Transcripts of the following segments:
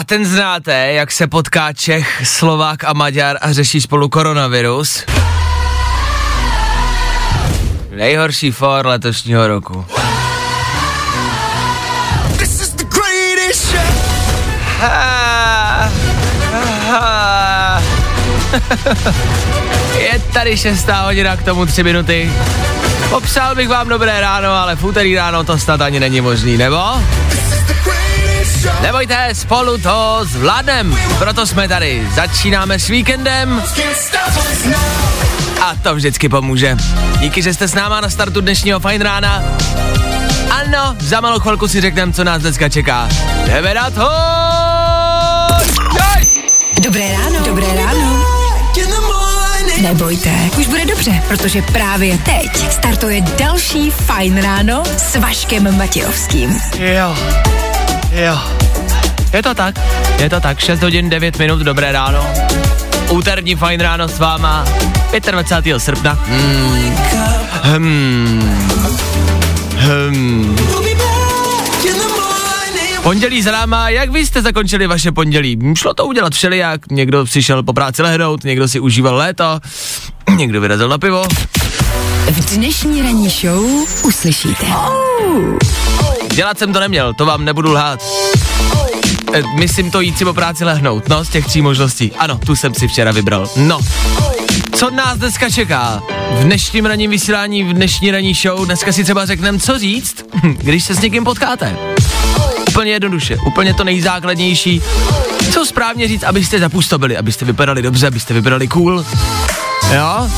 A ten znáte, jak se potká Čech, Slovák a Maďar a řeší spolu koronavirus? Nejhorší for letošního roku. Je tady šestá hodina, k tomu tři minuty. Popsal bych vám dobré ráno, ale v úterý ráno to snad ani není možný, nebo? Nebojte, spolu to zvládnem, proto jsme tady. Začínáme s víkendem a to vždycky pomůže. Díky, že jste s náma na startu dnešního fajn rána. Ano, za malou chvilku si řekneme, co nás dneska čeká. Jdeme na to! Dobré ráno. Dobré ráno. Nebojte, už bude dobře, protože právě teď startuje další Fajn ráno s Vaškem Matějovským. Jo, jo. Je to tak, je to tak, 6 hodin 9 minut, dobré ráno. Úterní fajn ráno s váma, 25. srpna. Hmm. Hmm. Hmm. Pondělí za náma, jak vy jste zakončili vaše pondělí? Šlo to udělat všelijak, někdo si šel po práci lehnout, někdo si užíval léto, někdo vyrazil na pivo. V dnešní ranní show uslyšíte. Dělat jsem to neměl, to vám nebudu lhát. E, myslím to jít si po práci lehnout, no, z těch tří možností. Ano, tu jsem si včera vybral. No. Co nás dneska čeká? V dnešním ranním vysílání, v dnešní ranní show, dneska si třeba řekneme, co říct, když se s někým potkáte. Úplně jednoduše, úplně to nejzákladnější. Co správně říct, abyste zapůsobili, abyste vypadali dobře, abyste vypadali cool. Jo?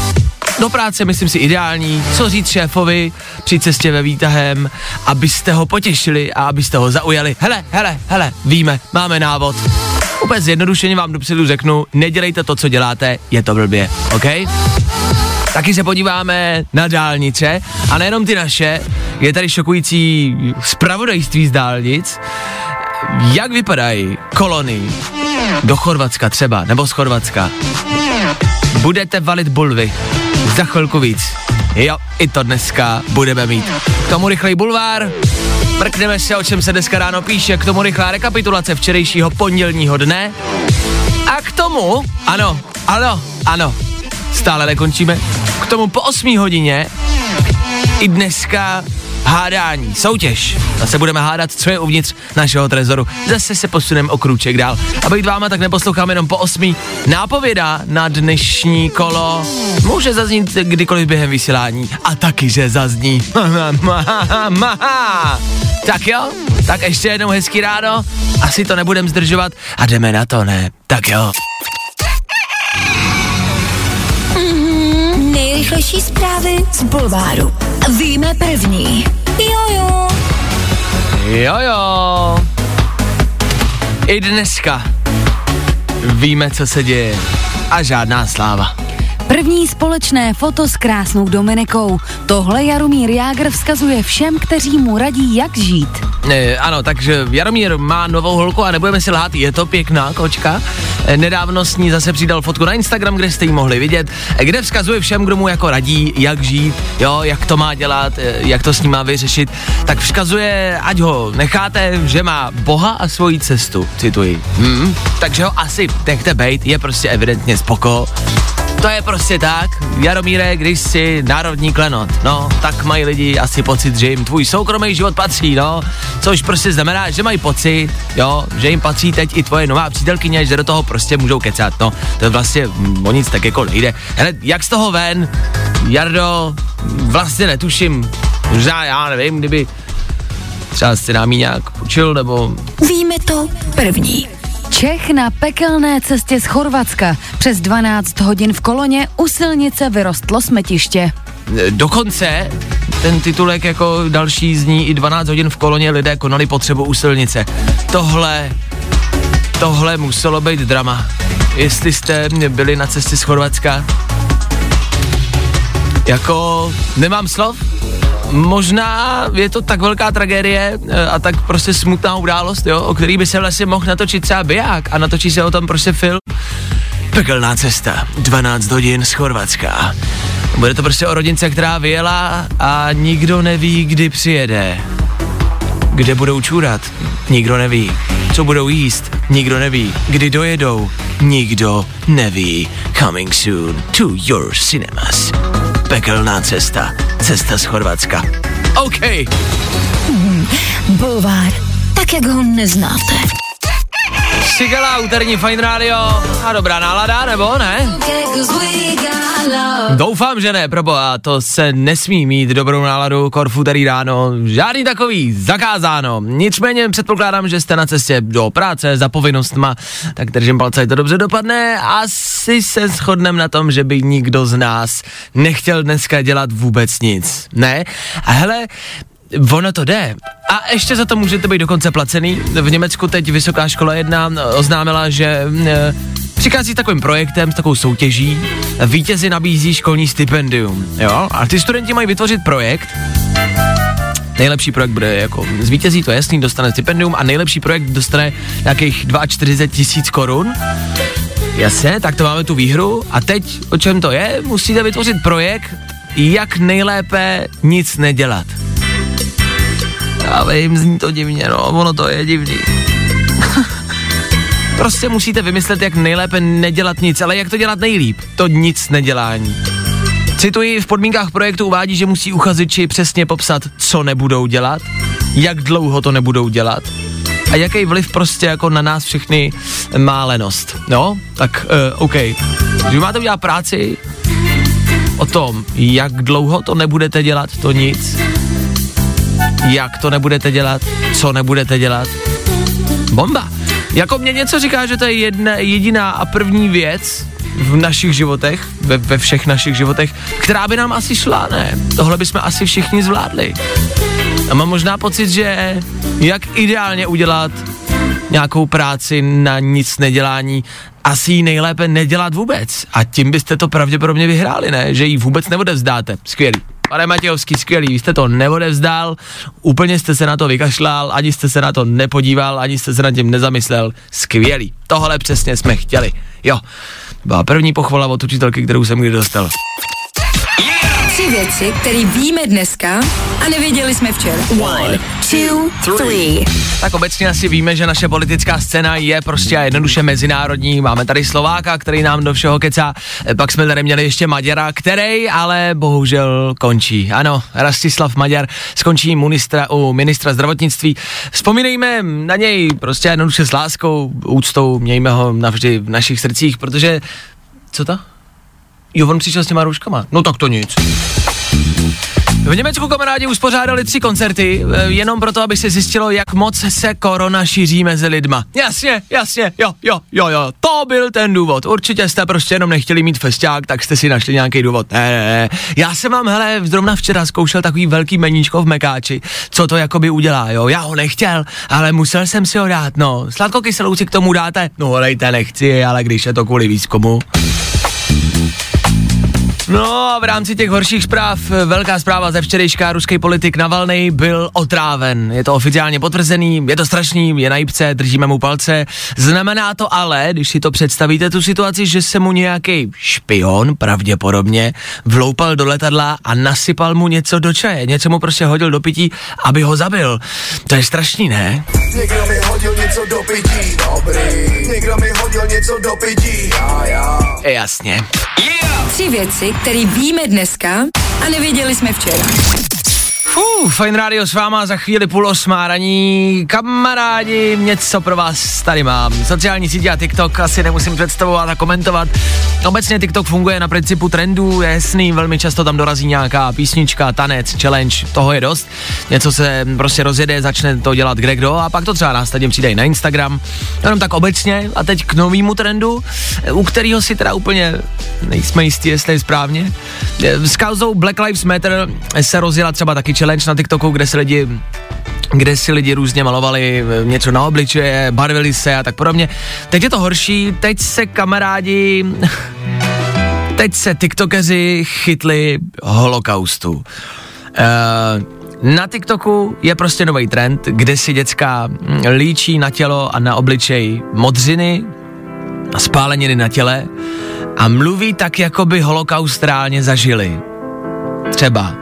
Do práce myslím si ideální, co říct šéfovi při cestě ve výtahem, abyste ho potěšili a abyste ho zaujali. Hele, hele, hele, víme, máme návod. Úplně zjednodušeně vám dopředu řeknu, nedělejte to, co děláte, je to blbě, OK? Taky se podíváme na dálnice a nejenom ty naše, je tady šokující zpravodajství z dálnic, jak vypadají kolony do Chorvatska třeba, nebo z Chorvatska. Budete valit bulvy, za chvilku víc. Jo, i to dneska budeme mít. K tomu rychlej bulvár, mrkneme se, o čem se dneska ráno píše, k tomu rychlá rekapitulace včerejšího pondělního dne. A k tomu, ano, ano, ano, stále nekončíme, k tomu po 8 hodině i dneska hádání, soutěž. Zase budeme hádat, co je uvnitř našeho trezoru. Zase se posuneme o krůček dál. A být váma tak neposloucháme jenom po osmi. Nápověda na dnešní kolo může zaznít kdykoliv během vysílání. A taky, že zazní. tak jo, tak ještě jednou hezký ráno. Asi to nebudem zdržovat a jdeme na to, ne? Tak jo. Nejrychlejší zprávy z Bulváru. Víme první. Jojo. Jo jo. I dneska víme, co se děje. A žádná sláva. První společné foto s krásnou Dominikou. Tohle Jaromír Jágr vzkazuje všem, kteří mu radí, jak žít. E, ano, takže Jaromír má novou holku a nebudeme si lhát, je to pěkná kočka. E, nedávno s ní zase přidal fotku na Instagram, kde jste ji mohli vidět, e, kde vzkazuje všem, kdo mu jako radí, jak žít, jo, jak to má dělat, jak to s ním má vyřešit. Tak vzkazuje, ať ho necháte, že má Boha a svoji cestu, cituji. Hmm, takže ho asi nechte bejt, je prostě evidentně spoko. To je prostě tak, Jaromíre, když jsi národní klenot, no, tak mají lidi asi pocit, že jim tvůj soukromý život patří, no, což prostě znamená, že mají pocit, jo, že jim patří teď i tvoje nová přítelkyně, že do toho prostě můžou kecat, no, to je vlastně mm, o nic tak jako nejde. Hele, jak z toho ven, Jardo, vlastně netuším, možná já nevím, kdyby třeba si nám ji nějak učil, nebo Víme to první. Čech na pekelné cestě z Chorvatska. Přes 12 hodin v koloně u silnice vyrostlo smetiště. Dokonce ten titulek jako další zní i 12 hodin v koloně lidé konali potřebu u silnice. Tohle tohle muselo být drama. Jestli jste byli na cestě z Chorvatska, jako nemám slov, možná je to tak velká tragédie eh, a tak prostě smutná událost, jo, o který by se vlastně mohl natočit třeba biják a natočí se o tom prostě film. Pekelná cesta, 12 hodin z Chorvatska. Bude to prostě o rodince, která vyjela a nikdo neví, kdy přijede. Kde budou čůrat? Nikdo neví. Co budou jíst? Nikdo neví. Kdy dojedou? Nikdo neví. Coming soon to your cinemas. Pekelná cesta. Cesta z Chorvatska. OK. Bulvár, tak jak ho neznáte. Sigala, úterní Fine Radio. A dobrá nálada, nebo ne? Doufám, že ne, proboha, to se nesmí mít dobrou náladu korfuterý ráno, žádný takový, zakázáno. Nicméně předpokládám, že jste na cestě do práce za povinnostma, tak držím palce, to dobře dopadne. Asi se shodneme na tom, že by nikdo z nás nechtěl dneska dělat vůbec nic, ne? A hele, Ono to jde. A ještě za to můžete být dokonce placený. V Německu teď Vysoká škola 1 oznámila, že e, přichází s takovým projektem, s takovou soutěží. Vítězi nabízí školní stipendium. Jo? A ty studenti mají vytvořit projekt, Nejlepší projekt bude jako zvítězí, to je jasný, dostane stipendium a nejlepší projekt dostane nějakých 42 tisíc korun. Jasně, tak to máme tu výhru a teď o čem to je? Musíte vytvořit projekt, jak nejlépe nic nedělat. Já vím, zní to divně, no, ono to je divný. prostě musíte vymyslet, jak nejlépe nedělat nic, ale jak to dělat nejlíp, to nic nedělání. Cituji, v podmínkách projektu uvádí, že musí uchazeči přesně popsat, co nebudou dělat, jak dlouho to nebudou dělat a jaký vliv prostě jako na nás všechny má lenost. No, tak uh, OK. Když máte udělat práci o tom, jak dlouho to nebudete dělat, to nic, jak to nebudete dělat, co nebudete dělat. Bomba. Jako mě něco říká, že to je jedna, jediná a první věc v našich životech, ve, ve všech našich životech, která by nám asi šla, ne? Tohle bychom asi všichni zvládli. A mám možná pocit, že jak ideálně udělat nějakou práci na nic nedělání, asi ji nejlépe nedělat vůbec. A tím byste to pravděpodobně vyhráli, ne? Že ji vůbec neodevzdáte. Skvělý. Pane Matějovský, skvělý, vy jste to neodevzdal, úplně jste se na to vykašlal, ani jste se na to nepodíval, ani jste se nad tím nezamyslel. Skvělý. Tohle přesně jsme chtěli. Jo, byla první pochvala od učitelky, kterou jsem kdy dostal. Tři věci, které víme dneska a nevěděli jsme včera. One, two, three. Tak obecně asi víme, že naše politická scéna je prostě a jednoduše mezinárodní. Máme tady Slováka, který nám do všeho kecá. Pak jsme tady měli ještě Maďara, který ale bohužel končí. Ano, Rastislav Maďar skončí ministra, u ministra zdravotnictví. Vzpomínejme na něj prostě jednoduše s láskou, úctou, mějme ho navždy v našich srdcích, protože... Co to? Jo, on přišel s těma rouškama. No tak to nic. V Německu kamarádi uspořádali tři koncerty, eh, jenom proto, aby se zjistilo, jak moc se korona šíří mezi lidma. Jasně, jasně, jo, jo, jo, jo, to byl ten důvod. Určitě jste prostě jenom nechtěli mít festiák, tak jste si našli nějaký důvod. Ne, ne, ne. Já jsem vám, hele, zrovna včera zkoušel takový velký meníčko v Mekáči, co to jakoby udělá, jo. Já ho nechtěl, ale musel jsem si ho dát, no. Sladkokyselou si k tomu dáte? No, dejte, nechci, ale když je to kvůli výzkumu. No a v rámci těch horších zpráv, eh, velká zpráva ze včerejška, ruský politik Navalny byl otráven. Je to oficiálně potvrzený, je to strašný, je na jípce, držíme mu palce. Znamená to ale, když si to představíte tu situaci, že se mu nějaký špion, pravděpodobně, vloupal do letadla a nasypal mu něco do čaje, něco mu prostě hodil do pití, aby ho zabil. To je strašný, ne? Někdo mi hodil něco do pití, dobrý. Někdo mi hodil něco do pití, já, já. Jasně. Tři věci, které víme dneska a nevěděli jsme včera. Fú, Fine Radio s váma za chvíli půl osmá raní. Kamarádi, něco pro vás tady mám. Sociální sítě a TikTok asi nemusím představovat a komentovat. Obecně TikTok funguje na principu trendů, je jasný, velmi často tam dorazí nějaká písnička, tanec, challenge, toho je dost. Něco se prostě rozjede, začne to dělat kde kdo a pak to třeba následně přijde i na Instagram. Jenom tak obecně a teď k novému trendu, u kterého si teda úplně nejsme jistí, jestli je správně. S kauzou Black Lives Matter se rozjela třeba taky challenge na TikToku, kde se lidi kde si lidi různě malovali eh, něco na obličeje, barvili se a tak podobně. Teď je to horší, teď se kamarádi, teď se tiktokeři chytli holokaustu. Uh, na TikToku je prostě nový trend, kde si děcka mm, líčí na tělo a na obličej modřiny a spáleniny na těle a mluví tak, jako by holokaust reálně zažili. Třeba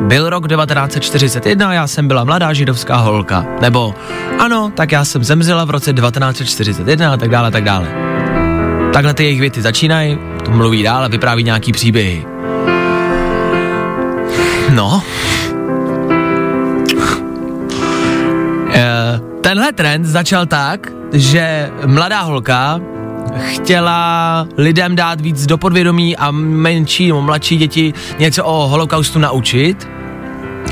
byl rok 1941, já jsem byla mladá židovská holka. Nebo ano, tak já jsem zemřela v roce 1941 a tak dále, a tak dále. Takhle ty jejich věty začínají, to mluví dál a vypráví nějaký příběhy. No. Eh, Tenhle trend začal tak, že mladá holka chtěla lidem dát víc do podvědomí a menší nebo mladší děti něco o holokaustu naučit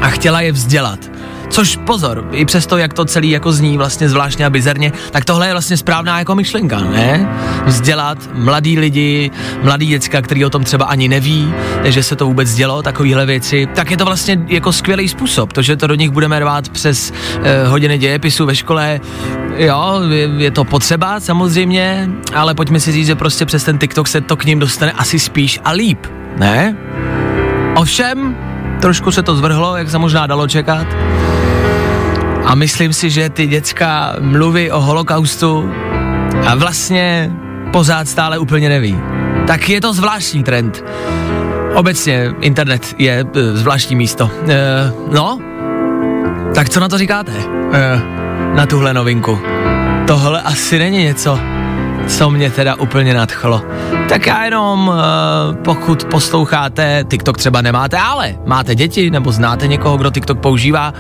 a chtěla je vzdělat. Což pozor, i přesto, jak to celý jako zní vlastně zvláštně a bizarně, tak tohle je vlastně správná jako myšlenka, ne? Vzdělat mladý lidi, mladý děcka, který o tom třeba ani neví, že se to vůbec dělo, takovéhle věci, tak je to vlastně jako skvělý způsob, to, že to do nich budeme rvát přes eh, hodiny dějepisu ve škole, jo, je, je to potřeba samozřejmě, ale pojďme si říct, že prostě přes ten TikTok se to k ním dostane asi spíš a líp, ne? Ovšem, trošku se to zvrhlo, jak se možná dalo čekat. A myslím si, že ty děcka mluví o holokaustu a vlastně pořád stále úplně neví. Tak je to zvláštní trend. Obecně internet je e, zvláštní místo. E, no, tak co na to říkáte? E, na tuhle novinku. Tohle asi není něco, co mě teda úplně nadchlo. Tak já jenom, uh, pokud posloucháte, TikTok třeba nemáte, ale máte děti nebo znáte někoho, kdo TikTok používá,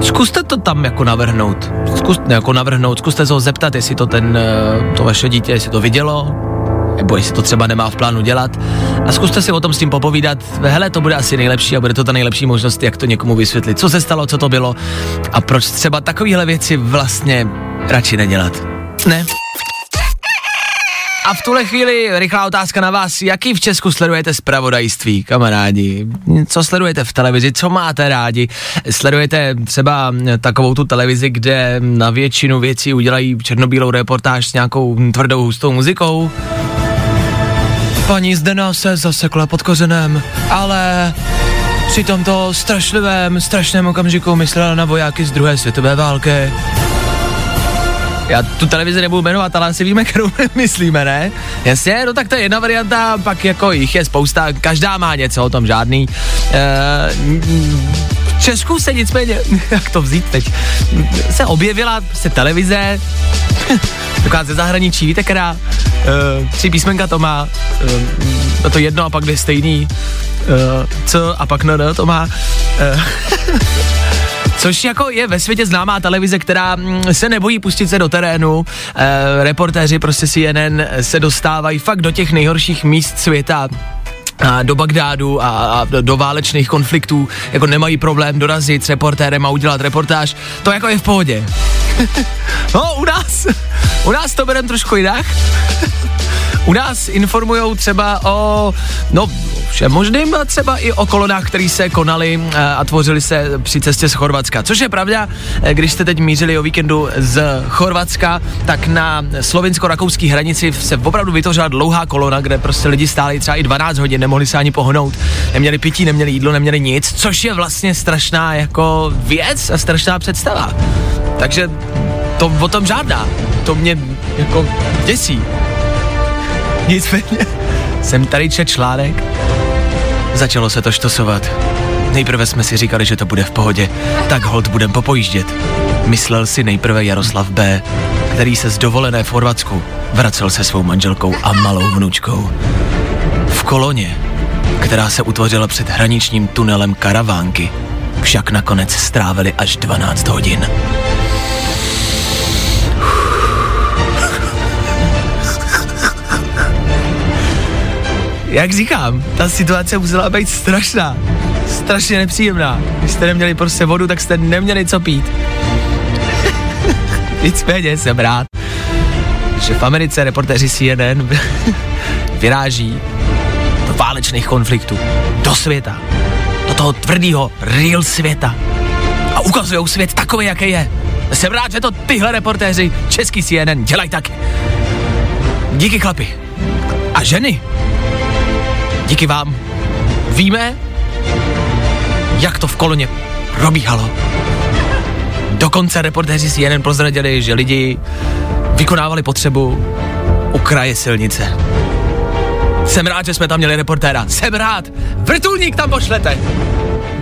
zkuste to tam jako navrhnout. Zkuste, jako navrhnout, zkuste se ho zeptat, jestli to ten, uh, to vaše dítě, jestli to vidělo, nebo jestli to třeba nemá v plánu dělat. A zkuste si o tom s tím popovídat. Hele, to bude asi nejlepší a bude to ta nejlepší možnost, jak to někomu vysvětlit, co se stalo, co to bylo a proč třeba takovéhle věci vlastně radši nedělat. Ne? A v tuhle chvíli rychlá otázka na vás. Jaký v Česku sledujete zpravodajství, kamarádi? Co sledujete v televizi? Co máte rádi? Sledujete třeba takovou tu televizi, kde na většinu věcí udělají černobílou reportáž s nějakou tvrdou hustou muzikou? Paní Zdena se zasekla pod kořenem, ale při tomto strašlivém, strašném okamžiku myslela na vojáky z druhé světové války. Já tu televizi nebudu jmenovat, ale asi víme, kterou myslíme, ne? Jasně, no tak to je jedna varianta, pak jako jich je spousta, každá má něco, o tom žádný. E, v Česku se nicméně, jak to vzít teď, se objevila se televize, taková ze zahraničí, víte která, e, tři písmenka to má, e, to jedno a pak dvě stejný, e, co a pak no, no to má. E, Což jako je ve světě známá televize, která mm, se nebojí pustit se do terénu. E, reportéři prostě CNN se dostávají fakt do těch nejhorších míst světa a do Bagdádu a, a do válečných konfliktů, jako nemají problém dorazit s reportérem a udělat reportáž, to jako je v pohodě. no, u nás, u nás to bereme trošku jinak. u nás informujou třeba o, no, všem možným, třeba i o kolonách, které se konaly a tvořily se při cestě z Chorvatska. Což je pravda, e, když jste teď mířili o víkendu z Chorvatska, tak na slovinsko-rakouské hranici se opravdu vytvořila dlouhá kolona, kde prostě lidi stáli třeba i 12 hodin, nemohli se ani pohnout, neměli pití, neměli jídlo, neměli nic, což je vlastně strašná jako věc a strašná představa. Takže to o tom žádná. To mě jako děsí. Nicméně jsem tady čet článek, začalo se to štosovat. Nejprve jsme si říkali, že to bude v pohodě, tak hold budem popojíždět. Myslel si nejprve Jaroslav B., který se z dovolené v Chorvatsku vracel se svou manželkou a malou vnučkou. V koloně, která se utvořila před hraničním tunelem karavánky, však nakonec strávili až 12 hodin. Jak říkám, ta situace musela být strašná. Strašně nepříjemná. Když jste neměli prostě vodu, tak jste neměli co pít. Nicméně jsem rád, že v Americe reportéři CNN vyráží do válečných konfliktů, do světa, do toho tvrdého real světa a ukazují svět takový, jaký je. Jsem rád, že to tyhle reportéři český CNN dělají taky. Díky chlapi. A ženy. Díky vám. Víme, jak to v koloně probíhalo. Dokonce reportéři si jen prozradili, že lidi vykonávali potřebu u kraje silnice. Jsem rád, že jsme tam měli reportéra. Jsem rád. Vrtulník tam pošlete.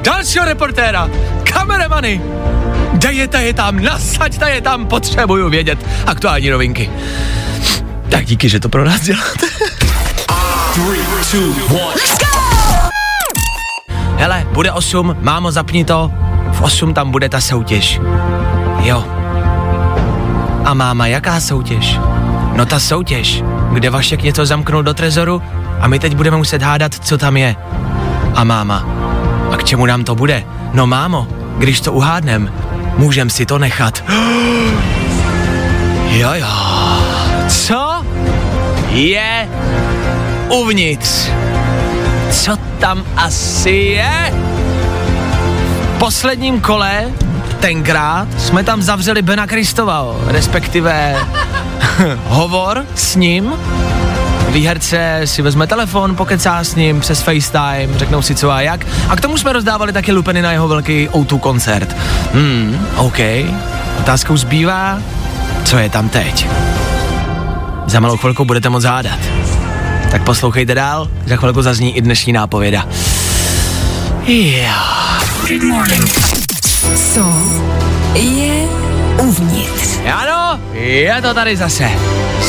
Dalšího reportéra. Kameramany. Dejte je tam, nasaďte je tam, potřebuju vědět aktuální novinky. Tak díky, že to pro nás děláte. Hele, bude 8, mámo, zapni to. V 8 tam bude ta soutěž. Jo. A máma, jaká soutěž? No ta soutěž, kde Vašek něco zamknul do trezoru a my teď budeme muset hádat, co tam je. A máma, a k čemu nám to bude? No mámo, když to uhádnem, můžem si to nechat. Jo, jo. Co je uvnitř? Co tam asi je? V posledním kole tenkrát jsme tam zavřeli Bena Kristova, respektive hovor s ním. Výherce si vezme telefon, pokecá s ním přes FaceTime, řeknou si co a jak. A k tomu jsme rozdávali taky lupeny na jeho velký O2 koncert. Hmm, OK. Otázkou zbývá, co je tam teď. Za malou chvilku budete moc hádat. Tak poslouchejte dál, za chvilku zazní i dnešní nápověda. Jo. Co je uvnitř? Ano, je to tady zase.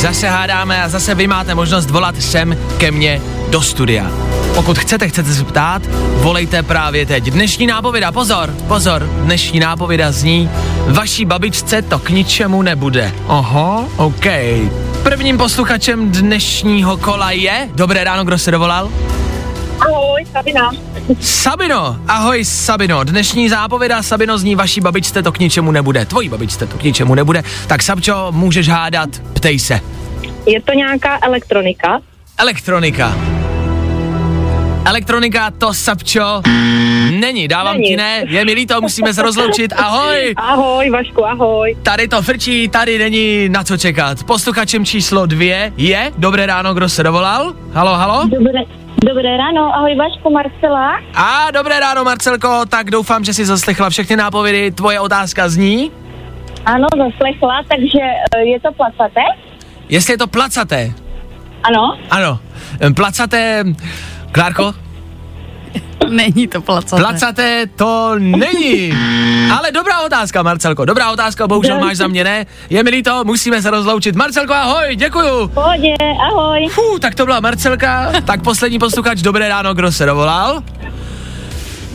Zase hádáme a zase vy máte možnost volat sem ke mně do studia. Pokud chcete, chcete se ptát, volejte právě teď. Dnešní nápověda, pozor, pozor, dnešní nápověda zní, vaší babičce to k ničemu nebude. Oho, OK. Prvním posluchačem dnešního kola je, dobré ráno, kdo se dovolal? Ahoj, Sabina. Sabino, ahoj Sabino, dnešní zápověda Sabino zní vaší babičce to k ničemu nebude, tvojí babičce to k ničemu nebude, tak Sabčo, můžeš hádat, ptej se. Je to nějaká elektronika? Elektronika. Elektronika to Sabčo není, dávám Není. ti ne, je mi líto, musíme se rozloučit, ahoj. Ahoj, Vašku, ahoj. Tady to frčí, tady není na co čekat. Posluchačem číslo dvě je, dobré ráno, kdo se dovolal? Halo, halo? Dobré, dobré ráno, ahoj Vašku, Marcela. A dobré ráno, Marcelko, tak doufám, že jsi zaslechla všechny nápovědy. Tvoje otázka zní, Ano, zaslechla, takže eh, je to placaté? jestli je to placaté. Ano, Ano, placaté, Klárko, Není to placaté. placaté to není. Ale dobrá otázka, Marcelko, dobrá otázka, bohužel máš za mě ne. Je mi líto, musíme se rozloučit. Marcelko, ahoj, děkuju. pohodě, ahoj. Fů, tak to byla Marcelka. Tak poslední posluchač, dobré ráno, kdo se dovolal?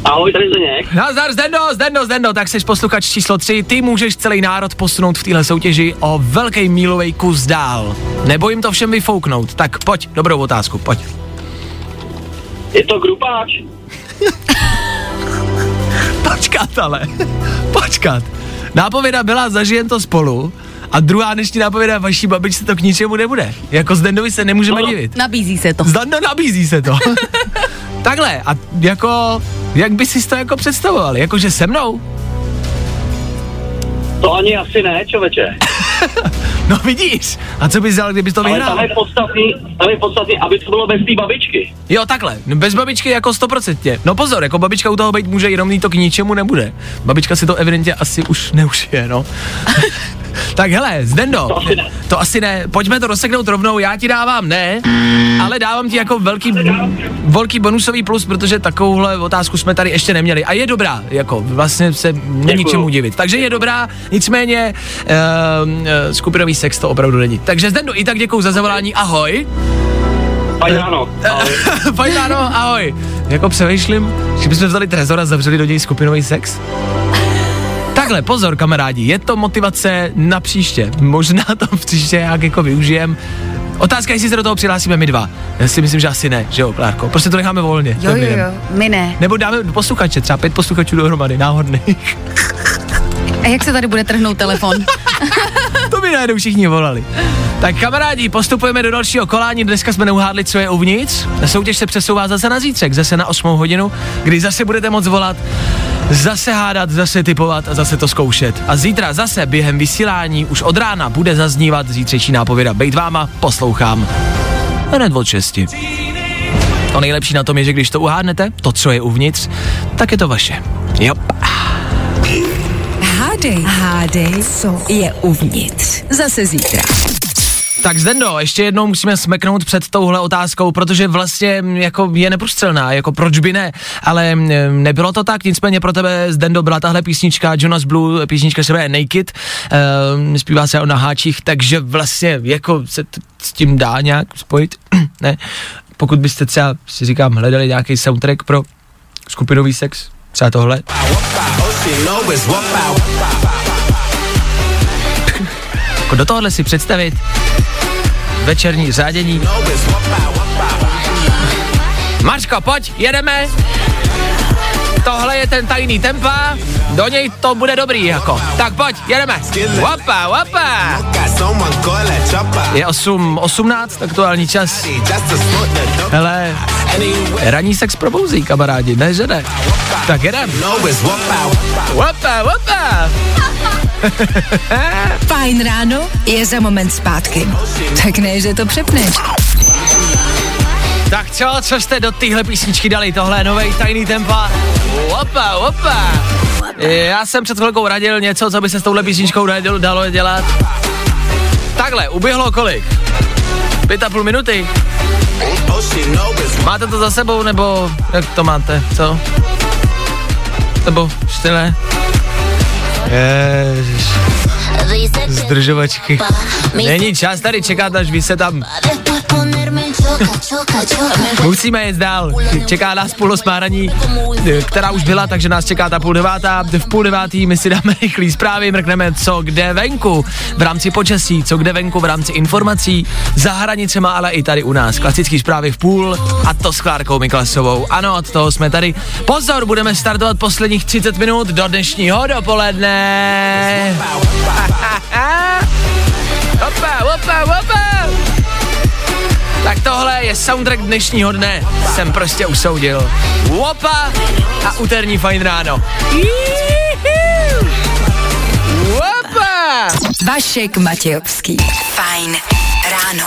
Ahoj, tady Zdeněk. Nazdar, Zdendo, Zdendo, Zdendo, tak jsi posluchač číslo 3, ty můžeš celý národ posunout v téhle soutěži o velký mílový kus dál. Nebo jim to všem vyfouknout, tak pojď, dobrou otázku, pojď. Je to grupáč. Počkat ale, počkat. Nápověda byla zažijem to spolu a druhá dnešní nápověda vaší babičce to k ničemu nebude. Jako Zdendovi se nemůžeme No. divit. Nabízí se to. Zdando nabízí se to. Takhle, a jako, jak by si to jako představoval? Jakože se mnou? To ani asi ne, čověče. No vidíš, a co bys dělal, kdybys to Ale vyhrál? tam je podstatný, tam je podstatný, aby to bylo bez té babičky. Jo, takhle. No, Bez babičky jako 100%. No pozor, jako babička u toho být může, jenom to k ničemu nebude. Babička si to evidentně asi už neužije, no. tak hele, Zdendo, To asi ne. to asi ne, pojďme to rozseknout rovnou, já ti dávám ne, ale dávám ti jako velký, velký bonusový plus, protože takovouhle otázku jsme tady ještě neměli a je dobrá, jako vlastně se není čemu divit. Takže je dobrá, nicméně uh, uh, skupinový sex to opravdu není. Takže Zdendo, i tak děkuju za zavolání, ahoj. Fajn ráno. Ahoj. Fajn ráno, ahoj. Jako přemýšlím, že bychom vzali trezor a zavřeli do něj skupinový sex? Takhle, pozor kamarádi, je to motivace na příště. Možná to příště jak jako využijem. Otázka, jestli se do toho přihlásíme my dva. Já si myslím, že asi ne, že jo, Klárko? Prostě to necháme volně. Jo, jo, jo, my ne. Nebo dáme posluchače, třeba pět posluchačů dohromady, náhodných. A jak se tady bude trhnout telefon? to by najednou všichni volali. Tak kamarádi, postupujeme do dalšího kolání, dneska jsme neuhádli, co je uvnitř. Soutěž se přesouvá zase na zítřek, zase na 8 hodinu, kdy zase budete moc volat, zase hádat, zase typovat a zase to zkoušet. A zítra zase během vysílání už od rána bude zaznívat zítřejší nápověda. Bejt váma, poslouchám. Hned od 6. To nejlepší na tom je, že když to uhádnete, to, co je uvnitř, tak je to vaše. Jo. Hádej, hádej, co je uvnitř. Zase zítra. Tak Zdendo, ještě jednou musíme smeknout před touhle otázkou, protože vlastně mm, jako je neprostřelná, jako proč by ne, ale mm, nebylo to tak, nicméně pro tebe Zdendo byla tahle písnička Jonas Blue, písnička se jmenuje Naked, uh, zpívá se o naháčích, takže vlastně jako se t- s tím dá nějak spojit, ne? Pokud byste třeba, si říkám, hledali nějaký soundtrack pro skupinový sex, třeba tohle. Jako do tohohle si představit večerní řádění. Mařko, pojď, jedeme. Tohle je ten tajný tempa, do něj to bude dobrý jako. Tak pojď, jedeme. Wapa, wapa. Je 8, 18, aktuální čas. Hele, ranní sex probouzí, kamarádi, ne, že ne? Tak jedem. Wapa, wapa. Fajn ráno je za moment zpátky. Tak ne, že to přepneš. Tak co, co jste do téhle písničky dali? Tohle je novej tajný tempa. Opa, opa. Já jsem před chvilkou radil něco, co by se s touhle písničkou dalo, dělat. Takhle, uběhlo kolik? Pět a půl minuty. Máte to za sebou, nebo jak to máte, co? Nebo ještě ne? Ježiš. Zdržovačky. Není čas tady čekat, až vy se tam... Musíme jít dál. Čeká nás půl osmáraní, která už byla, takže nás čeká ta půl devátá. V půl devátý my si dáme rychlý zprávy, mrkneme, co kde venku v rámci počasí, co kde venku v rámci informací, za hranicema, ale i tady u nás. Klasický zprávy v půl a to s Klárkou Miklasovou. Ano, od toho jsme tady. Pozor, budeme startovat posledních 30 minut do dnešního dopoledne. Tak tohle je soundtrack dnešního dne. Jsem prostě usoudil. Opa a úterní fajn ráno. Opa! Vašek Matějovský. Fajn ráno.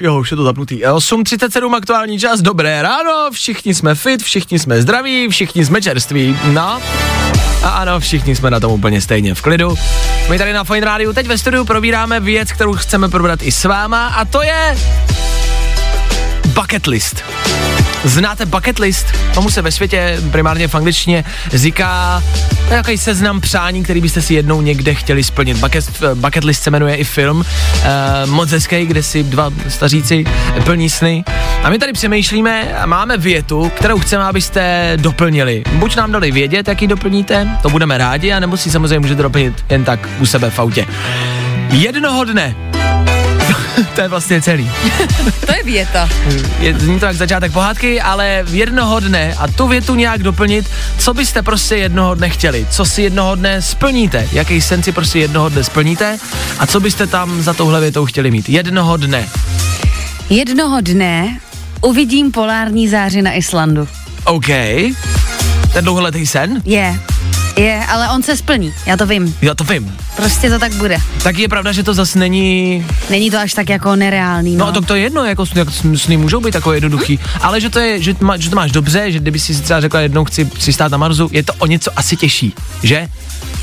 Jo, už je to zapnutý. 8.37 aktuální čas, dobré ráno, všichni jsme fit, všichni jsme zdraví, všichni jsme čerství. No, a ano, všichni jsme na tom úplně stejně v klidu. My tady na Fine Radio teď ve studiu probíráme věc, kterou chceme probrat i s váma a to je bucket list. Znáte bucket list? Tomu se ve světě, primárně v angličtině, říká nějaký seznam přání, který byste si jednou někde chtěli splnit. Bucket, bucket list se jmenuje i film, uh, moc hezký, kde si dva staříci plní sny. A my tady přemýšlíme a máme větu, kterou chceme, abyste doplnili. Buď nám dali vědět, jaký doplníte, to budeme rádi, anebo si samozřejmě můžete doplnit jen tak u sebe v autě. Jednoho dne to je vlastně celý. To je věta. Je, zní to jak začátek pohádky, ale jednoho dne a tu větu nějak doplnit, co byste prostě jednoho dne chtěli, co si jednoho dne splníte, jaký sen si prostě jednoho dne splníte a co byste tam za touhle větou chtěli mít. Jednoho dne. Jednoho dne uvidím polární záři na Islandu. OK. Ten dlouholetý sen? Je. Je, ale on se splní, já to vím. Já to vím. Prostě to tak bude. Tak je pravda, že to zase není... Není to až tak jako nereálný, no. No, tak to je jedno, jako, jako sny můžou být takové jednoduchý, ale že to je, že, to má, že to máš dobře, že kdyby si třeba řekla jednou chci přistát na Marsu, je to o něco asi těžší, že?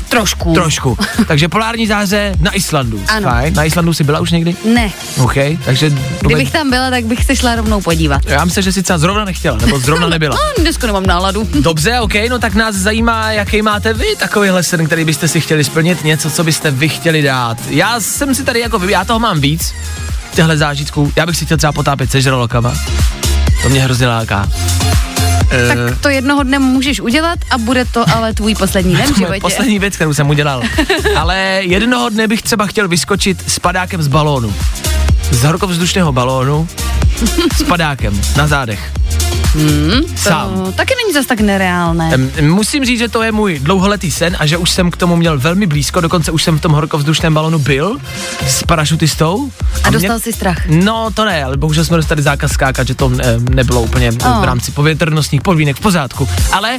Trošku. Trošku. Takže polární záře na Islandu. Ano. Fajn. Na Islandu jsi byla už někdy? Ne. OK, takže... Kdybych tam byla, tak bych se šla rovnou podívat. Já myslím, že si třeba zrovna nechtěla, nebo zrovna nebyla. No, dneska nemám náladu. Dobře, OK, no tak nás zajímá, jaký máte vy takovýhle sen, který byste si chtěli splnit, něco, co byste vy chtěli dát. Já jsem si tady jako, já toho mám víc, těhle zážitků. Já bych si chtěl třeba potápět se žralokama. To mě hrozně láká. Tak to jednoho dne můžeš udělat a bude to ale tvůj poslední den v životě. poslední věc, kterou jsem udělal. Ale jednoho dne bych třeba chtěl vyskočit s padákem z balónu. Z horkovzdušného balónu s padákem na zádech. Sám. To taky není zas tak nereálné. Musím říct, že to je můj dlouholetý sen a že už jsem k tomu měl velmi blízko, dokonce už jsem v tom horkovzdušném balonu byl s parašutistou. A mě- dostal si strach. No, to ne, ale bohužel jsme dostali zákaz skákat, že to eh, nebylo úplně Oh. v rámci povětrnostních podmínek v pořádku. Ale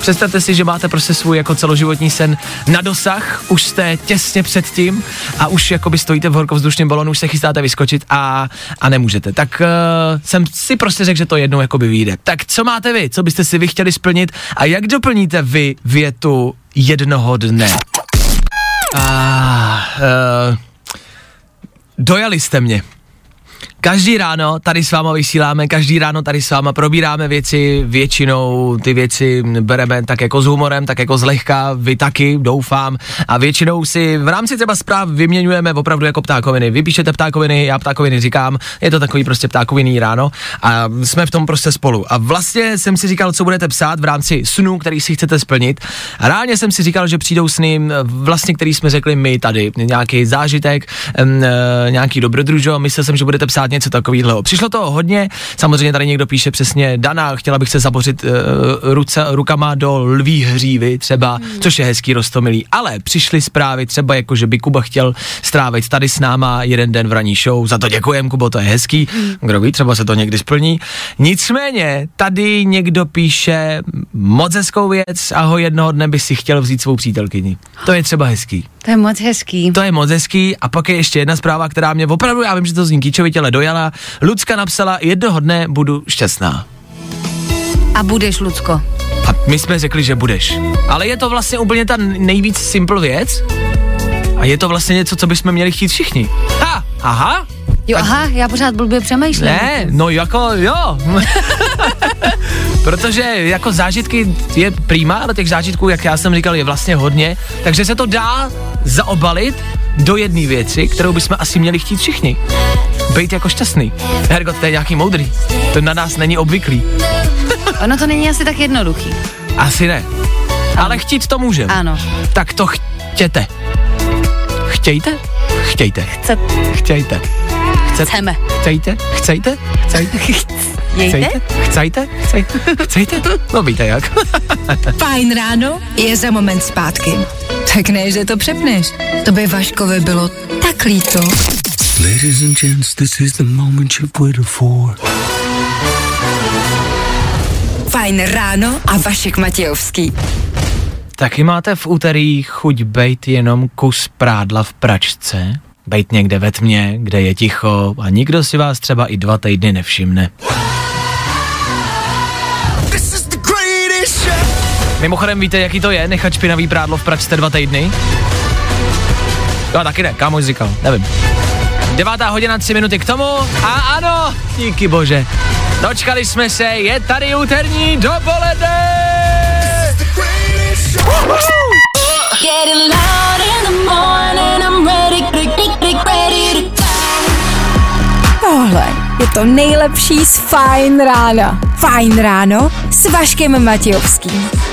Představte si, že máte prostě svůj jako celoživotní sen na dosah, už jste těsně před tím a už jakoby stojíte v horkovzdušném balonu, už se chystáte vyskočit a, a nemůžete. Tak uh, jsem si prostě řekl, že to jednou jakoby vyjde. Tak co máte vy? Co byste si vy chtěli splnit a jak doplníte vy větu jednoho dne? Ah, uh, dojali jste mě. Každý ráno tady s váma vysíláme, každý ráno tady s váma probíráme věci, většinou ty věci bereme tak jako s humorem, tak jako zlehka, vy taky, doufám, a většinou si v rámci třeba zpráv vyměňujeme opravdu jako ptákoviny. Vy píšete ptákoviny, já ptákoviny říkám, je to takový prostě ptákoviný ráno a jsme v tom prostě spolu. A vlastně jsem si říkal, co budete psát v rámci snů, který si chcete splnit. A reálně jsem si říkal, že přijdou sny, vlastně, který jsme řekli my tady, nějaký zážitek, eh, nějaký dobrodružo, myslel jsem, že budete psát něco takového. Přišlo to hodně, samozřejmě tady někdo píše přesně, Dana, chtěla bych se zabořit uh, ruce, rukama do lví hřívy třeba, hmm. což je hezký rostomilý, ale přišly zprávy třeba jako, že by Kuba chtěl strávit tady s náma jeden den v ranní show, za to děkujem, Kubo, to je hezký, hmm. kdo ví, třeba se to někdy splní. Nicméně, tady někdo píše moc hezkou věc a ho jednoho dne by si chtěl vzít svou přítelkyni. To je třeba hezký. To je moc hezký. To je moc hezký a pak je ještě jedna zpráva, která mě opravdu, já vím, že to zní kýčovitě, ale dojala. Lucka napsala, jednoho dne budu šťastná. A budeš, Lucko. A my jsme řekli, že budeš. Ale je to vlastně úplně ta nejvíc simple věc a je to vlastně něco, co bychom měli chtít všichni. Ha, aha, Jo, aha, já pořád blbě přemýšlím. ne, no jako jo. Protože jako zážitky je prýma, ale těch zážitků, jak já jsem říkal, je vlastně hodně, takže se to dá zaobalit do jedné věci, kterou bychom asi měli chtít všichni. Být jako šťastný. Hergot, to je nějaký moudrý. To na nás není obvyklý. Ono to není asi tak jednoduchý. Asi ne. Ale chtít to můžeme. Ano. Tak to chtěte. Chtějte? Chtějte. Chce, Chtějte. Chcete? chceme. Chcejte? Chcejte? Chcejte? Jejte? Chcejte? Chcejte? Chcejte? Chcejte? No víte jak. Fajn ráno je za moment zpátky. Tak ne, že to přepneš. To by Vaškovi bylo tak líto. Ladies and gents, this is the moment you've waited for. Fajn ráno a Vašek Matějovský. Taky máte v úterý chuť bejt jenom kus prádla v pračce? Bejt někde ve tmě, kde je ticho a nikdo si vás třeba i dva týdny nevšimne. Mimochodem víte, jaký to je nechat špinavý prádlo v pračce dva týdny? Jo, taky ne, kámoš říkal, nevím. Devátá hodina, tři minuty k tomu a ano, díky bože. Dočkali jsme se, je tady úterní dopoledne! Tohle je to nejlepší z Fajn rána. Fajn ráno s Vaškem Matějovským.